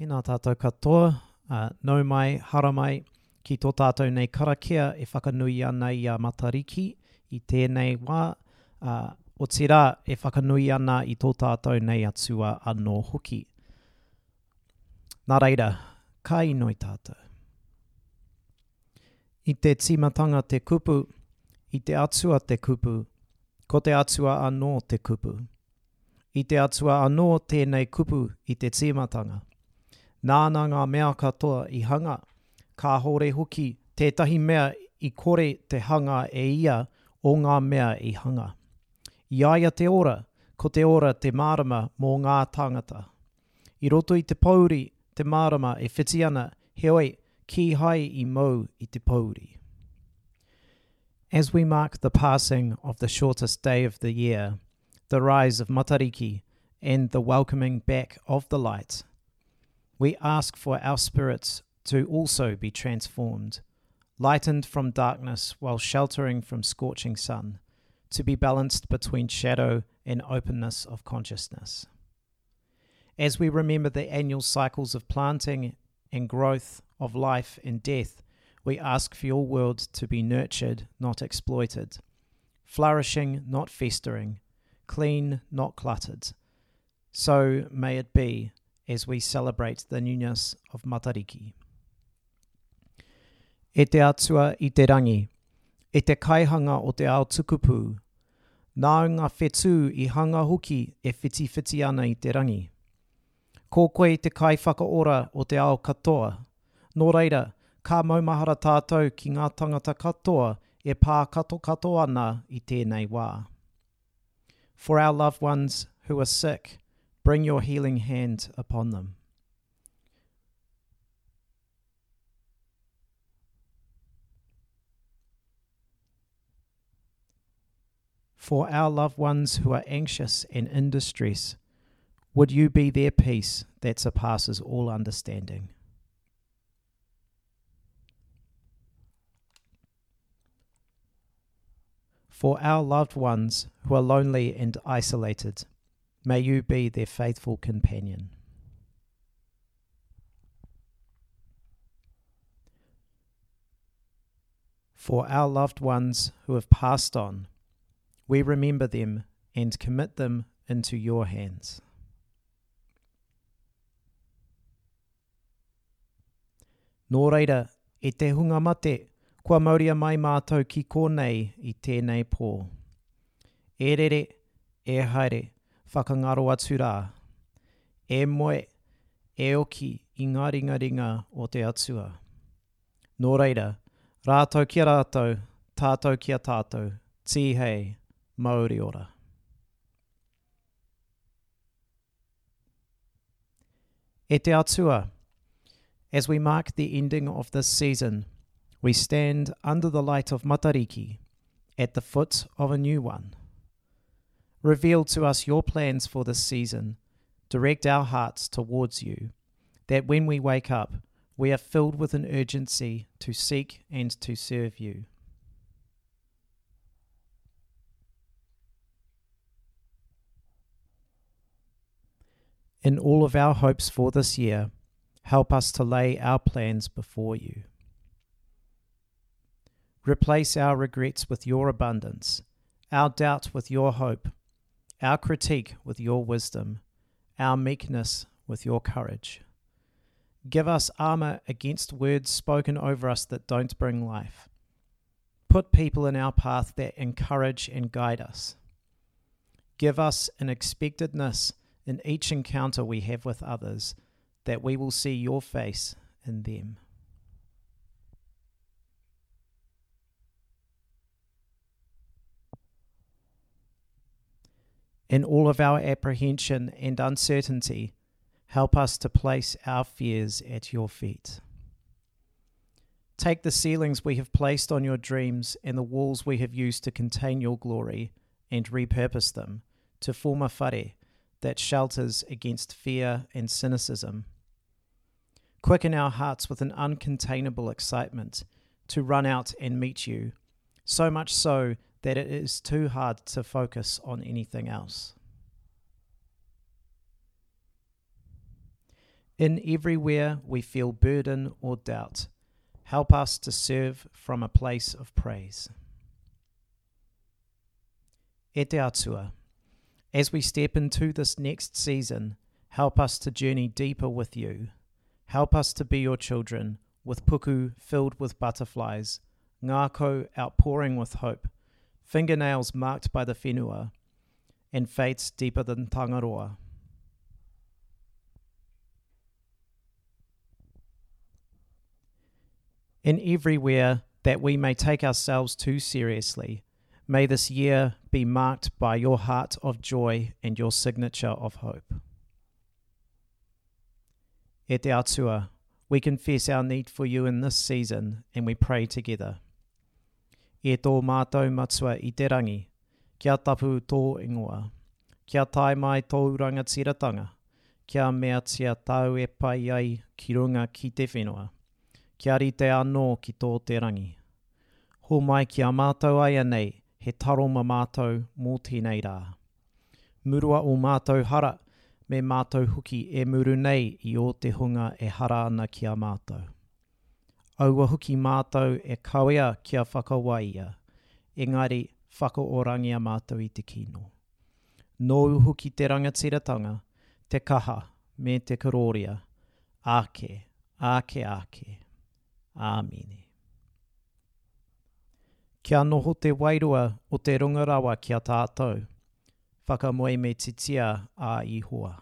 Tēnā tātou katoa, uh, nau mai, hara mai, ki tō tātou nei karakia e whakanui ana i a Matariki i tēnei wā, uh, o tira e whakanui ana i tō tātou nei atua anō hoki. Nā reira, ka inoi tātou. I te timatanga te kupu, i te atua te kupu, ko te atua anō te kupu. I te atua anō tēnei kupu i te timatanga. Nāna ngā mea katoa i hanga, ka hore hoki tētahi mea i kore te hanga e ia o ngā mea i hanga. Iaia te ora, ko te ora te marama mō ngā tangata. I roto i te pauri, te marama e whiti ana, heoi, ki hai i mau i te pauri. As we mark the passing of the shortest day of the year, the rise of Matariki, and the welcoming back of the light, we ask for our spirits to also be transformed, lightened from darkness while sheltering from scorching sun, to be balanced between shadow and openness of consciousness. As we remember the annual cycles of planting and growth, of life and death, we ask for your world to be nurtured, not exploited, flourishing, not festering, clean, not cluttered. So may it be as we celebrate the newness of Matariki. E te atua i te rangi, e te kaihanga o te ao tukupū, nāunga whetū i hanga hoki e whiti whiti ana i te rangi. Ko koe te kai whakaora o te ao katoa, nō reira, ka maumahara tātou ki ngā tangata katoa e pā kato kato ana i tēnei wā. For our loved ones who are sick, bring your healing hand upon them. For our loved ones who are anxious and in distress, would you be their peace that surpasses all understanding? For our loved ones who are lonely and isolated, may you be their faithful companion. For our loved ones who have passed on, we remember them and commit them into your hands. Nō reira, e te hunga mate, kua mauria mai mātou ki kōnei i tēnei pō. E rere, e haere, whakangaro atu rā. E moe, e oki i ngā ringa ringa o te atua. Nō reira, rātou kia rātou, tātou kia tātou, tihei, mauri ora. E te atua, as we mark the ending of this season, we stand under the light of Matariki at the foot of a new one. Reveal to us your plans for this season. Direct our hearts towards you, that when we wake up, we are filled with an urgency to seek and to serve you. In all of our hopes for this year, help us to lay our plans before you. Replace our regrets with your abundance, our doubt with your hope, our critique with your wisdom, our meekness with your courage. Give us armor against words spoken over us that don't bring life. Put people in our path that encourage and guide us. Give us an expectedness in each encounter we have with others that we will see your face in them. In all of our apprehension and uncertainty, help us to place our fears at your feet. Take the ceilings we have placed on your dreams and the walls we have used to contain your glory and repurpose them to form a whare that shelters against fear and cynicism. Quicken our hearts with an uncontainable excitement to run out and meet you, so much so that it is too hard to focus on anything else. In everywhere we feel burden or doubt, help us to serve from a place of praise. E te atua. As we step into this next season, help us to journey deeper with you. Help us to be your children, with puku filled with butterflies, ngako outpouring with hope, fingernails marked by the whenua, and fates deeper than Tangaroa. In everywhere that we may take ourselves too seriously, may this year be marked by your heart of joy and your signature of hope. E te atua, we confess our need for you in this season and we pray together. E tō mātou matua i te rangi, kia tapu tō ingoa, kia tai mai tō rangatiratanga, kia mea tia tau e pai ai ki runga ki te whenua, kia rite anō ki tō te rangi. Ho mai kia mātou ai anei, he taro ma mātou mō tēnei rā. Murua o mātou hara, me mātou huki e muru nei i o te hunga e hara ana ki a mātou. Aua huki mātou e kawea kia whakawaia, engari whakaorangi a mātou i te kino. Nō huki te rangatiratanga, te kaha me te karoria, ake, ake, ake. Āmine. Kia noho te wairua o te rungarawa kia tātou. Whakamoe me titia a ihoa.